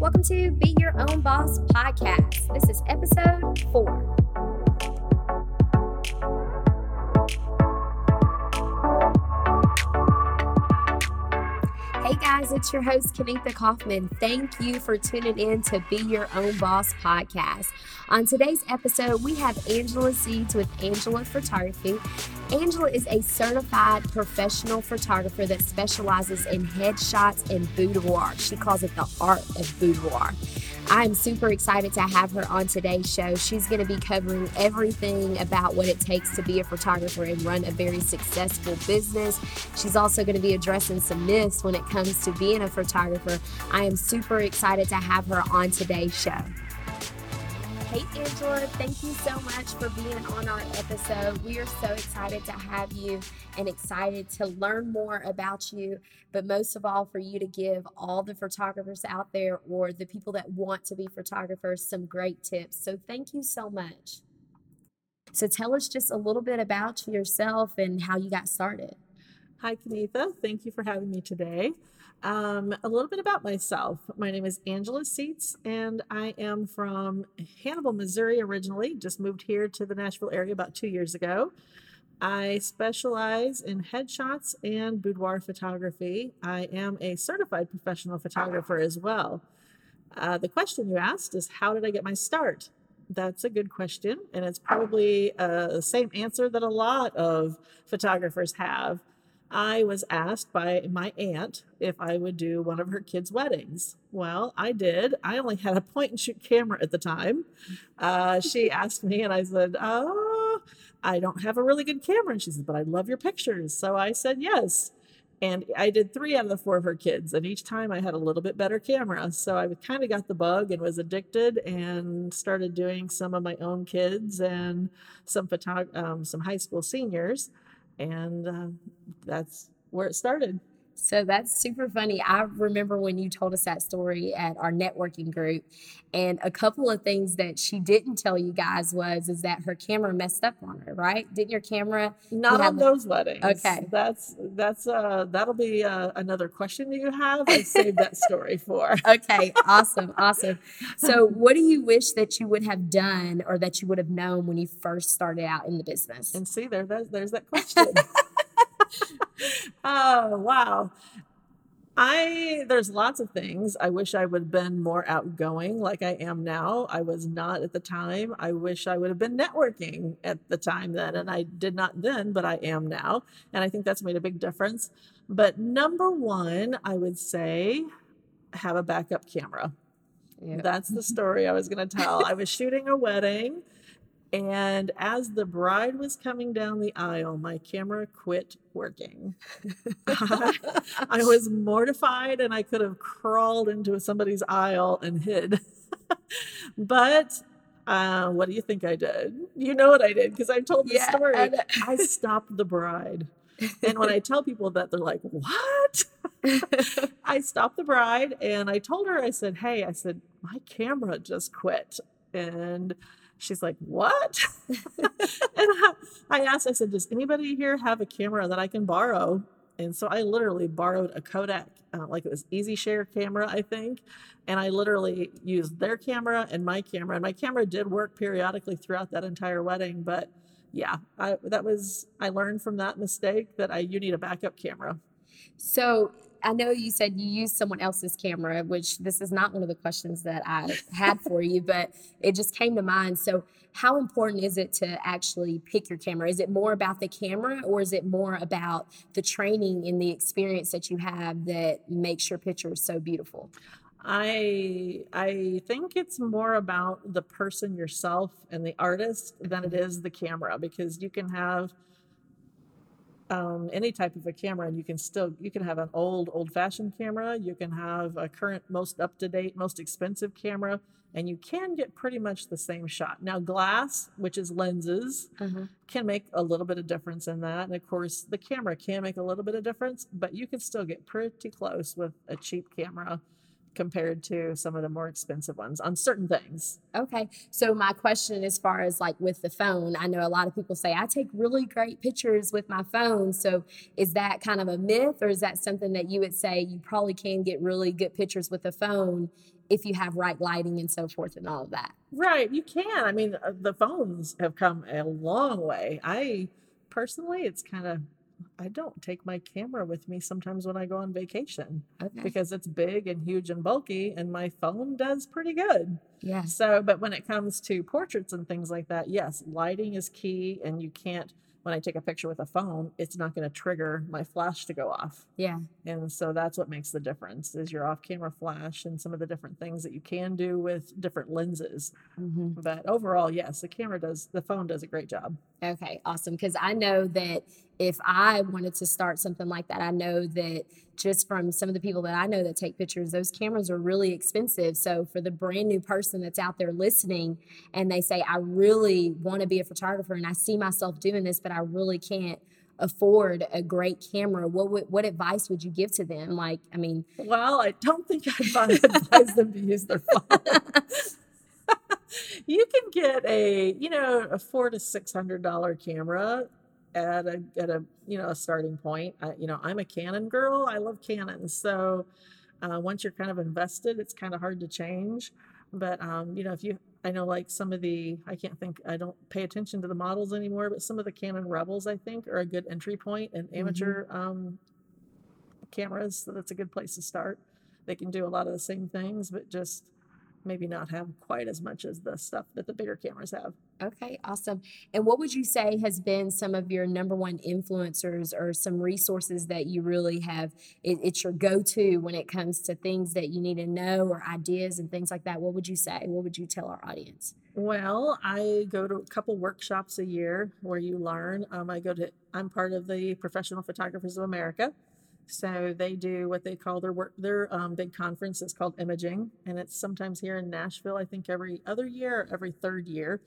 Welcome to Be Your Own Boss podcast. This is episode four. Hey guys, it's your host, Kenitha Kaufman. Thank you for tuning in to Be Your Own Boss podcast. On today's episode, we have Angela Seeds with Angela Photography. Angela is a certified professional photographer that specializes in headshots and boudoir. She calls it the art of boudoir. I'm super excited to have her on today's show. She's going to be covering everything about what it takes to be a photographer and run a very successful business. She's also going to be addressing some myths when it comes to being a photographer. I am super excited to have her on today's show. Hey, Angela, thank you so much for being on our episode. We are so excited to have you and excited to learn more about you, but most of all, for you to give all the photographers out there or the people that want to be photographers some great tips. So, thank you so much. So, tell us just a little bit about yourself and how you got started. Hi, Kenitha. Thank you for having me today. Um, a little bit about myself. My name is Angela Seats, and I am from Hannibal, Missouri originally. Just moved here to the Nashville area about two years ago. I specialize in headshots and boudoir photography. I am a certified professional photographer as well. Uh, the question you asked is How did I get my start? That's a good question, and it's probably uh, the same answer that a lot of photographers have. I was asked by my aunt if I would do one of her kids' weddings. Well, I did. I only had a point and shoot camera at the time. Uh, she asked me, and I said, Oh, I don't have a really good camera. And she said, But I love your pictures. So I said, Yes. And I did three out of the four of her kids. And each time I had a little bit better camera. So I kind of got the bug and was addicted and started doing some of my own kids and some, photog- um, some high school seniors and uh, that's where it started. So that's super funny. I remember when you told us that story at our networking group, and a couple of things that she didn't tell you guys was is that her camera messed up on her, right? Didn't your camera? Not on those weddings. Okay, that's that's uh that'll be uh, another question that you have. I saved that story for. okay, awesome, awesome. So, what do you wish that you would have done or that you would have known when you first started out in the business? And see, there, there's that question. oh wow I there's lots of things. I wish I would have been more outgoing like I am now. I was not at the time. I wish I would have been networking at the time then and I did not then, but I am now. And I think that's made a big difference. But number 1, I would say have a backup camera. Yep. That's the story I was going to tell. I was shooting a wedding and as the bride was coming down the aisle, my camera quit working. I, was mortified and I could have crawled into somebody's aisle and hid. but uh, what do you think I did? You know what I did because I've told the yeah, story. I stopped the bride. And when I tell people that, they're like, what? I stopped the bride and I told her, I said, hey, I said, my camera just quit. And She's like, What? and I, I asked, I said, Does anybody here have a camera that I can borrow? And so I literally borrowed a Kodak, uh, like it was Easy Share camera, I think. And I literally used their camera and my camera. And my camera did work periodically throughout that entire wedding. But yeah, I, that was, I learned from that mistake that I, you need a backup camera. So I know you said you used someone else's camera, which this is not one of the questions that I had for you, but it just came to mind. So, how important is it to actually pick your camera? Is it more about the camera or is it more about the training and the experience that you have that makes your pictures so beautiful? I I think it's more about the person yourself and the artist than it mm-hmm. is the camera because you can have um, any type of a camera and you can still you can have an old old fashioned camera you can have a current most up to date most expensive camera and you can get pretty much the same shot now glass which is lenses uh-huh. can make a little bit of difference in that and of course the camera can make a little bit of difference but you can still get pretty close with a cheap camera compared to some of the more expensive ones on certain things. Okay. So my question as far as like with the phone, I know a lot of people say I take really great pictures with my phone. So is that kind of a myth or is that something that you would say you probably can get really good pictures with a phone if you have right lighting and so forth and all of that? Right, you can. I mean, uh, the phones have come a long way. I personally, it's kind of I don't take my camera with me sometimes when I go on vacation Okay. because it's big and huge and bulky, and my phone does pretty good. Yeah. So, but when it comes to portraits and things like that, yes, lighting is key, and you can't. When I take a picture with a phone, it's not going to trigger my flash to go off. Yeah. And so that's what makes the difference is your off-camera flash and some of the different things that you can do with different lenses. hmm But overall, yes, the camera does the phone does a great job. Okay, awesome. Because I know that if I wanted to start something like that, I know that just from some of the people that I know that take pictures, those cameras are really expensive. So for the brand new person that's out there listening and they say, I really want to be a photographer and I see myself doing this, but I really can't afford a great camera, what would, what advice would you give to them? Like, I mean, Well, I don't think I'd advise them to use their phone. you can get a, you know, a four to six hundred dollar camera at a at a you know a starting point. I, you know, I'm a Canon girl. I love Canon, so uh, once you're kind of invested, it's kind of hard to change. But um, you know, if you, I know like some of the, I can't think, I don't pay attention to the models anymore, but some of the Canon Rebels, I think, are a good entry point and amateur um, cameras. So that's a good place to start. They can do a lot of the same things, but just maybe not have quite as much as the stuff that the bigger cameras have. Okay, awesome. And what would you say has been some of your number one influencers or some resources that you really have? It, it's your go to when it comes to things that you need to know or ideas and things like that. What would you say? What would you tell our audience? Well, I go to a couple workshops a year where you learn. Um, I go to, I'm part of the Professional Photographers of America. So they do what they call their work, their um, big conference is called Imaging, and it's sometimes here in Nashville. I think every other year, every third year.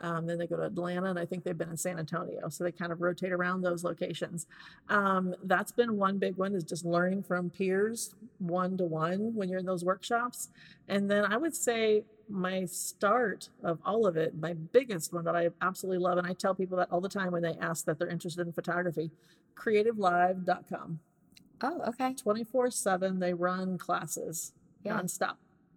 Um, then they go to Atlanta, and I think they've been in San Antonio. So they kind of rotate around those locations. Um, that's been one big one is just learning from peers one to one when you're in those workshops. And then I would say my start of all of it, my biggest one that I absolutely love, and I tell people that all the time when they ask that they're interested in photography, creativelive.com. Oh, okay. 24 7, they run classes Yeah. nonstop.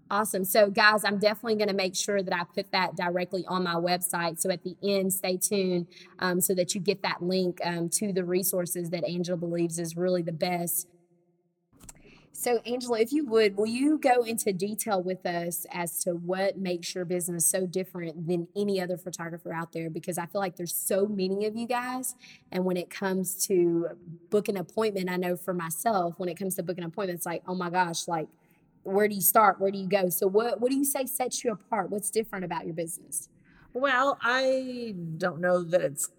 Awesome. So, guys, I'm definitely going to make sure that I put that directly on my website. So, at the end, stay tuned um, so that you get that link um, to the resources that Angela believes is really the best. So, Angela, if you would, will you go into detail with us as to what makes your business so different than any other photographer out there? Because I feel like there's so many of you guys. And when it comes to book an appointment, I know for myself, when it comes to booking an appointment, it's like, oh my gosh, like, where do you start? Where do you go? So what what do you say sets you apart? What's different about your business? Well, I don't know that it's,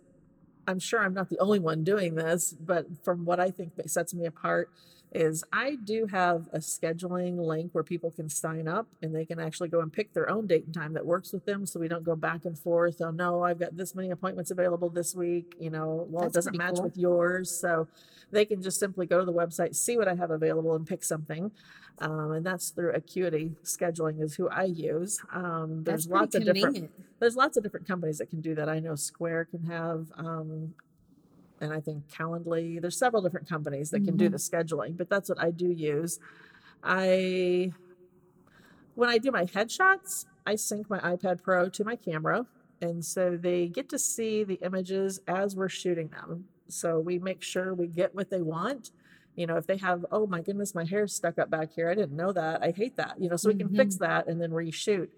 I'm sure I'm not the only one doing this, but from what I think sets me apart is I do have a scheduling link where people can sign up and they can actually go and pick their own date and time that works with them. So we don't go back and forth. Oh, no, I've got this many appointments available this week. You know, well, That's it doesn't match cool. with yours. So they can just simply go to the website, see what I have available, and pick something. Um, and that's through Acuity Scheduling is who I use. Um, there's lots of different there's lots of different companies that can do that. I know Square can have, um, and I think Calendly. There's several different companies that can do Mhm. the scheduling, but that's what I do use. I when I do my headshots, I sync my iPad Pro to my camera, and so they get to see the images as we're shooting them. So we make sure we get what they want. You know, if they have, oh my goodness, my hair's stuck up back here. I didn't know that. I hate that. You know, so we can fix that and then reshoot.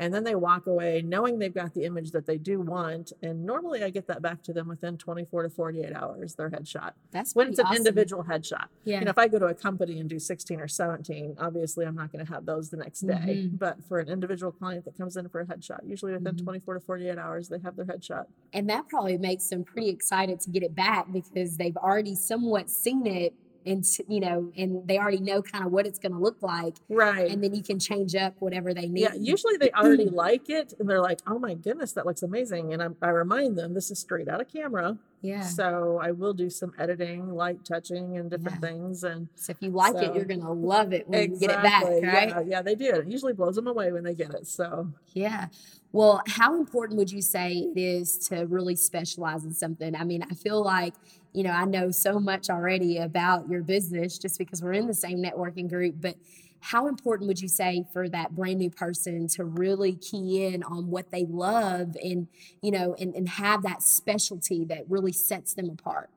And then they walk away knowing they've got the image that they do want. And normally I get that back to them within 24 to 48 hours, their headshot. That's When it's an awesome. individual headshot. Yeah. You know, if I go to a company and do 16 or 17, obviously I'm not going to have those the next day. Mhm. But for an individual client that comes in for a headshot, usually within Mhm. 24 to 48 hours, they have their headshot. and that probably makes them pretty excited to get it back because they've already somewhat seen it and you know, and they already know kind of what it's going to look like, right? And then you can change up whatever they need. Yeah, usually they already like it, and they're like, "Oh my goodness, that looks amazing!" And I, I remind them this is straight out of camera. Yeah. So I will do some editing, light touching, and different Yeah. things. And So if you like it, you're going to love it when you get it back, right? Yeah, yeah, they do. It usually blows them away when they get it. So Yeah. Well, how important would you say it is to really specialize in something? I mean, I feel like, you know, I know so much already about your business just because we're in the same networking group, but how important would you say for that brand new person to really key in on what they love and, you know, and, and have that specialty that really sets them apart?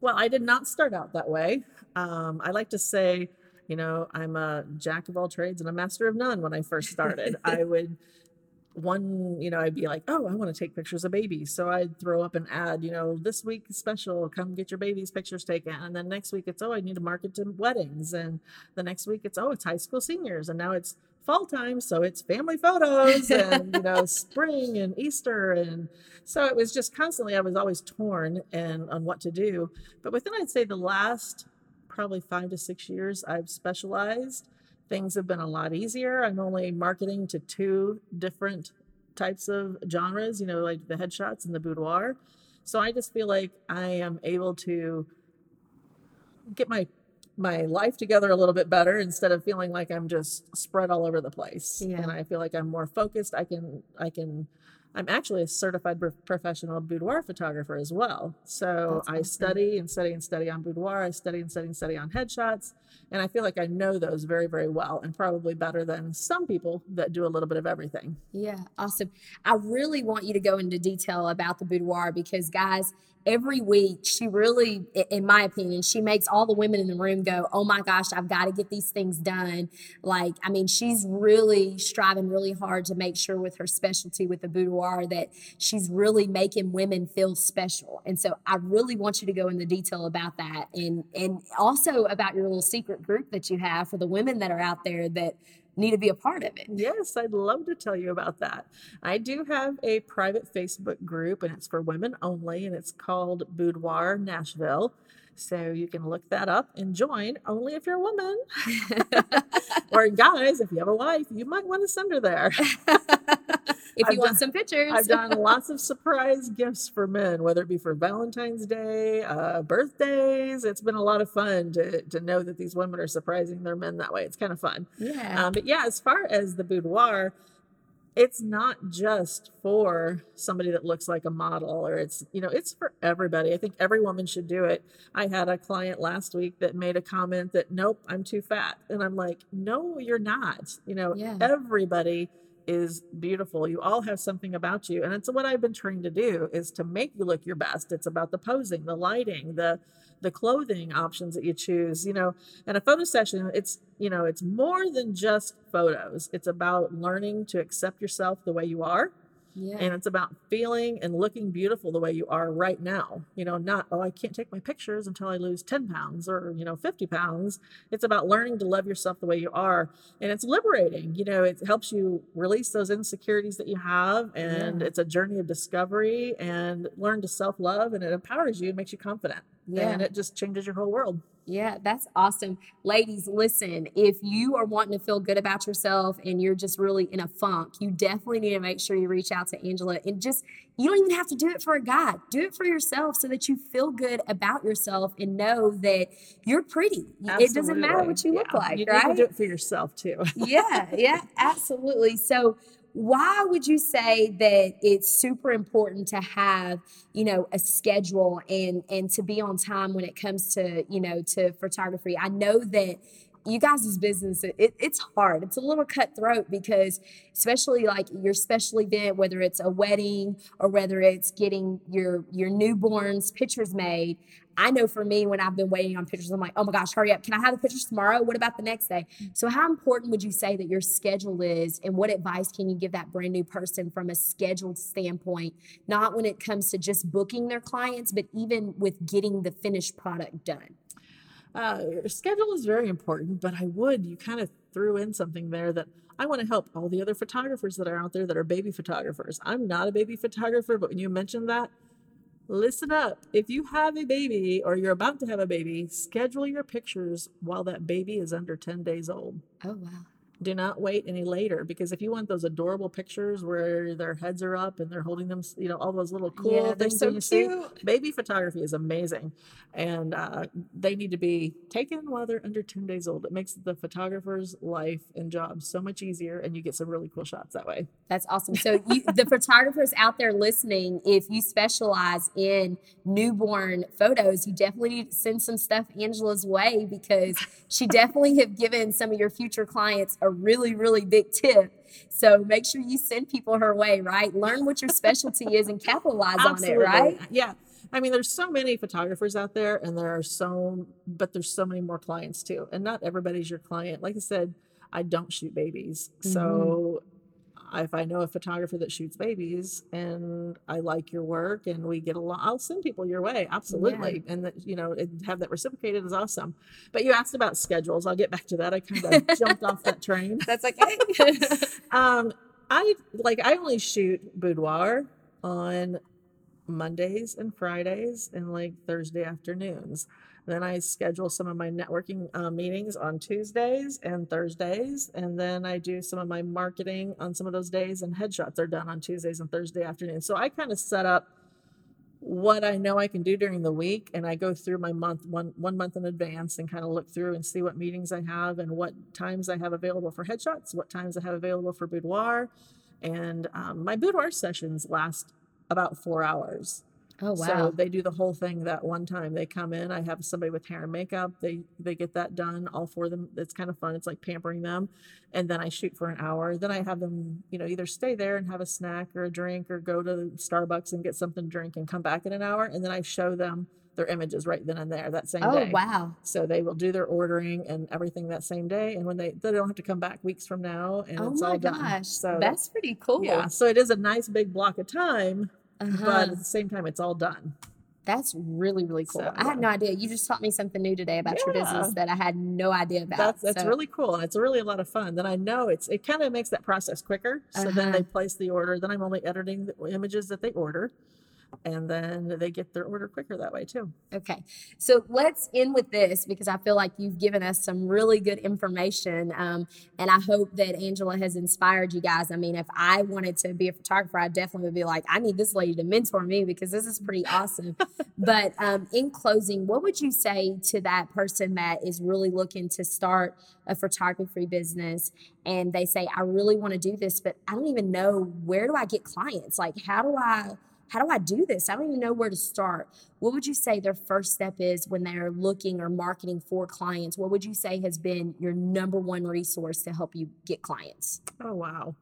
Well, I did not start out that way. Um, I like to say, you know, I'm a jack of all trades and a master of none when I first started. I would one, you know, I'd be like, oh, I want to take pictures of babies. So I'd throw up an ad, you know, this week is special, come get your baby's pictures taken. And then next week it's, oh, I need to market to weddings. And the next week it's, oh, it's high school seniors. And now it's fall time. So it's family photos and, you know, spring and Easter. And so it was just constantly, I was always torn and on what to do. But within, I'd say the last probably five to six years, I've specialized things have been a lot easier. I'm only marketing to two different types of genres, you know, like the headshots and the boudoir. So I just feel like I am able to get my my life together a little bit better instead of feeling like I'm just spread all over the place. Yeah. And I feel like I'm more focused. I can I can I'm actually a certified pro- professional boudoir photographer as well. So That's I study and study and study on boudoir. I study and study and study on headshots. And I feel like I know those very, very well and probably better than some people that do a little bit of everything. Yeah, awesome. I really want you to go into detail about the boudoir because, guys, every week she really, in my opinion, she makes all the women in the room go, Oh my gosh, I've got to get these things done. Like, I mean, she's really striving really hard to make sure with her specialty with the boudoir that she's really making women feel special. And so I really want you to go into detail about that and and also about your little secret group that you have for the women that are out there that need to be a part of it. Yes, I'd love to tell you about that. I do have a private Facebook group and it's for women only and it's called Boudoir Nashville. So you can look that up and join only if you're a woman. or guys, if you have a wife, you might want to send her there. if I've you want done- some pictures. I've done lots of surprise gifts for men, whether it be for Valentine's Day, uh, birthdays. It's been a lot of fun to, to know that these women are surprising their men that way. It's kind of fun. yeah. Um, but yeah, as far as the boudoir, it's not just for somebody that looks like a model or it's you know it's for everybody. I think every woman should do it. I had a client last week that made a comment that nope i'm too fat. And i'm like no you're not. You know Yeah. everybody is beautiful. You all have something about you. And it's what i've been trained to do is to make you look your best. It's about the posing the lighting the the clothing options that you choose you know and a photo session it's you know it's more than just photos it's about learning to accept yourself the way you are yeah. and it's about feeling and looking beautiful the way you are right now you know not oh i can't take my pictures until i lose 10 pounds or you know 50 pounds it's about learning to love yourself the way you are and it's liberating you know it helps you release those insecurities that you have and Yeah. it's a journey of discovery and learn to self-love and it empowers you and makes you confident Yeah. and it just changes your whole world Yeah, that's awesome. Ladies, listen, if you are wanting to feel good about yourself and you're just really in a funk, you definitely need to make sure you reach out to Angela and just, you don't even have to do it for a guy. Do it for yourself so that you feel good about yourself and know that you're pretty. It doesn't matter what you look like, you right? do it for yourself too yeah, yeah, absolutely. So, why would you say that it's super important to have, you know, a schedule and and to be on time when it comes to, you know, to photography? I know that you guys' business it, it's hard it's a little cutthroat because especially like your special event whether it's a wedding or whether it's getting your your newborns pictures made I know for me, when I've been waiting on pictures, I'm like, oh my gosh, hurry up. Can I have the pictures tomorrow? What about the next day? Mm. So, how important would you say that your schedule is? And what advice can you give that brand new person from a scheduled standpoint? Not when it comes to just booking their clients, but even with getting the finished product done. Uh, schedule is very important, but I would, you kind of threw in something there that I want to help all the other photographers that are out there that are baby photographers. I'm not a baby photographer, but when you mentioned that, Listen up. If you have a baby or you're about to have a baby, schedule your pictures while that baby is under 10 days old. Oh, wow. Do not wait any later because if you want those adorable pictures where their heads are up and they're holding them, you know, all those little cool Yeah, they're things so that you see, cute. baby photography is amazing. And uh, they need to be taken while they're under 10 days old. It makes the photographer's life and job so much easier and you get some really cool shots that way. That's awesome. So, you, the photographers out there listening, if you specialize in newborn photos, you definitely need to send some stuff Angela's way because she definitely have given some of your future clients a really, really big tip. So make sure you send people her way, right? Learn what your specialty is and capitalize on it, right? Yeah. I mean, there's so many photographers out there, and there are so, but there's so many more clients too. And not everybody's your client. Like I said, I don't shoot babies. So mm-hmm. If I know a photographer that shoots babies and I like your work and we get along, I'll send people your way. Absolutely. And that, you know, have that reciprocated is awesome. But you asked about schedules. I'll get back to that. I kind of jumped off that train. That's okay. Um, I like I only shoot boudoir on Mondays and Fridays and like Thursday afternoons. Then I schedule some of my networking uh, meetings on Tuesdays and Thursdays, and then I do some of my marketing on some of those days. And headshots are done on Tuesdays and Thursday afternoons. So I kind of set up what I know I can do during the week, and I go through my month one one month in advance and kind of look through and see what meetings I have and what times I have available for headshots, what times I have available for boudoir, and um, my boudoir sessions last about four hours. Oh, wow! So they do the whole thing that one time. They come in. I have somebody with hair and makeup. They they get that done. All for them. It's kind of fun. It's like pampering them. And then I shoot for an hour. Then I have them, you know, either stay there and have a snack or a drink, or go to Starbucks and get something to drink and come back in an hour. And then I show them their images right then and there that same Oh, day. Oh wow. So they will do their ordering and everything that same day. And when they they don't have to come back weeks from now, and Oh, it's my all done. gosh. So That's pretty cool. yeah. So it is a nice big block of time, Uh-huh. but at the same time, it's all done. That's really, really cool. So, I had no idea. You just taught me something new today about your business that I had no idea about. That's that's So, really cool, and it's really a lot of fun. Then I know it's it kind of makes that process quicker. So then Uh-huh. they place the order. Then I'm only editing the images that they order, and then they get their order quicker that way too. Okay. So let's end with this because I feel like you've given us some really good information. Um, and I hope that Angela has inspired you guys. I mean, if I wanted to be a photographer, I definitely would be like, I need this lady to mentor me because this is pretty awesome. but um, in closing, what would you say to that person that is really looking to start a photography business and they say, I really want to do this, but I don't even know where do I get clients? Like, how do I? How do I do this? I don't even know where to start. What would you say their first step is when they're looking or marketing for clients? What would you say has been your number one resource to help you get clients? Oh wow,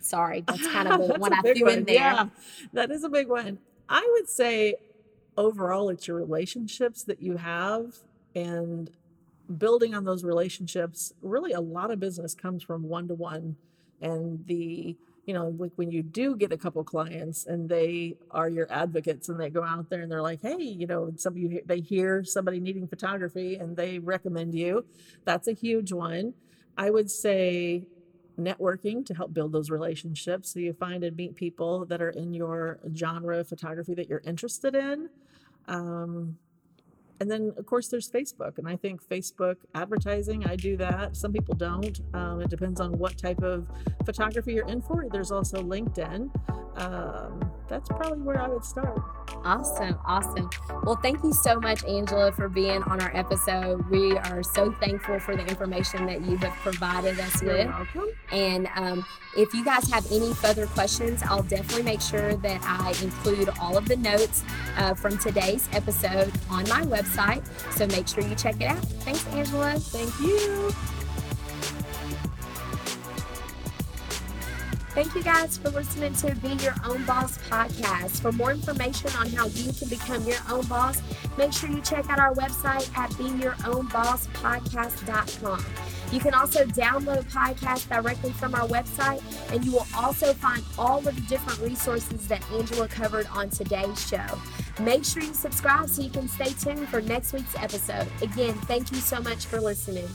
Sorry, that's kind of the one I threw in there. Yeah, that is a big one. I would say overall, it's your relationships that you have and building on those relationships. Really, a lot of business comes from one to one, and the you know like when you do get a couple clients and they are your advocates and they go out there and they're like hey you know some of you they hear somebody needing photography and they recommend you that's a huge one. I would say networking to help build those relationships so you find and meet people that are in your genre of photography that you're interested in. Um, and then of course there's facebook and i think facebook advertising i do that. Some people don't. Um, it depends on what type of photography you're in for. There's also linkedin. Um, that's probably where i would start Awesome, awesome. Well, thank you so much, Angela, for being on our episode. We are so thankful for the information that you have provided us you're with. welcome And um, if you guys have any further questions, I'll definitely make sure that I include all of the notes uh, from today's episode on my website. So make sure you check it out. Thanks, Angela. thank you Thank you guys for listening to Be Your Own Boss podcast. For more information on how you can become your own boss, make sure you check out our website at beyourownbosspodcast.com. You can also download podcasts directly from our website, and you will also find all of the different resources that Angela covered on today's show. Make sure you subscribe so you can stay tuned for next week's episode. Again, thank you so much for listening.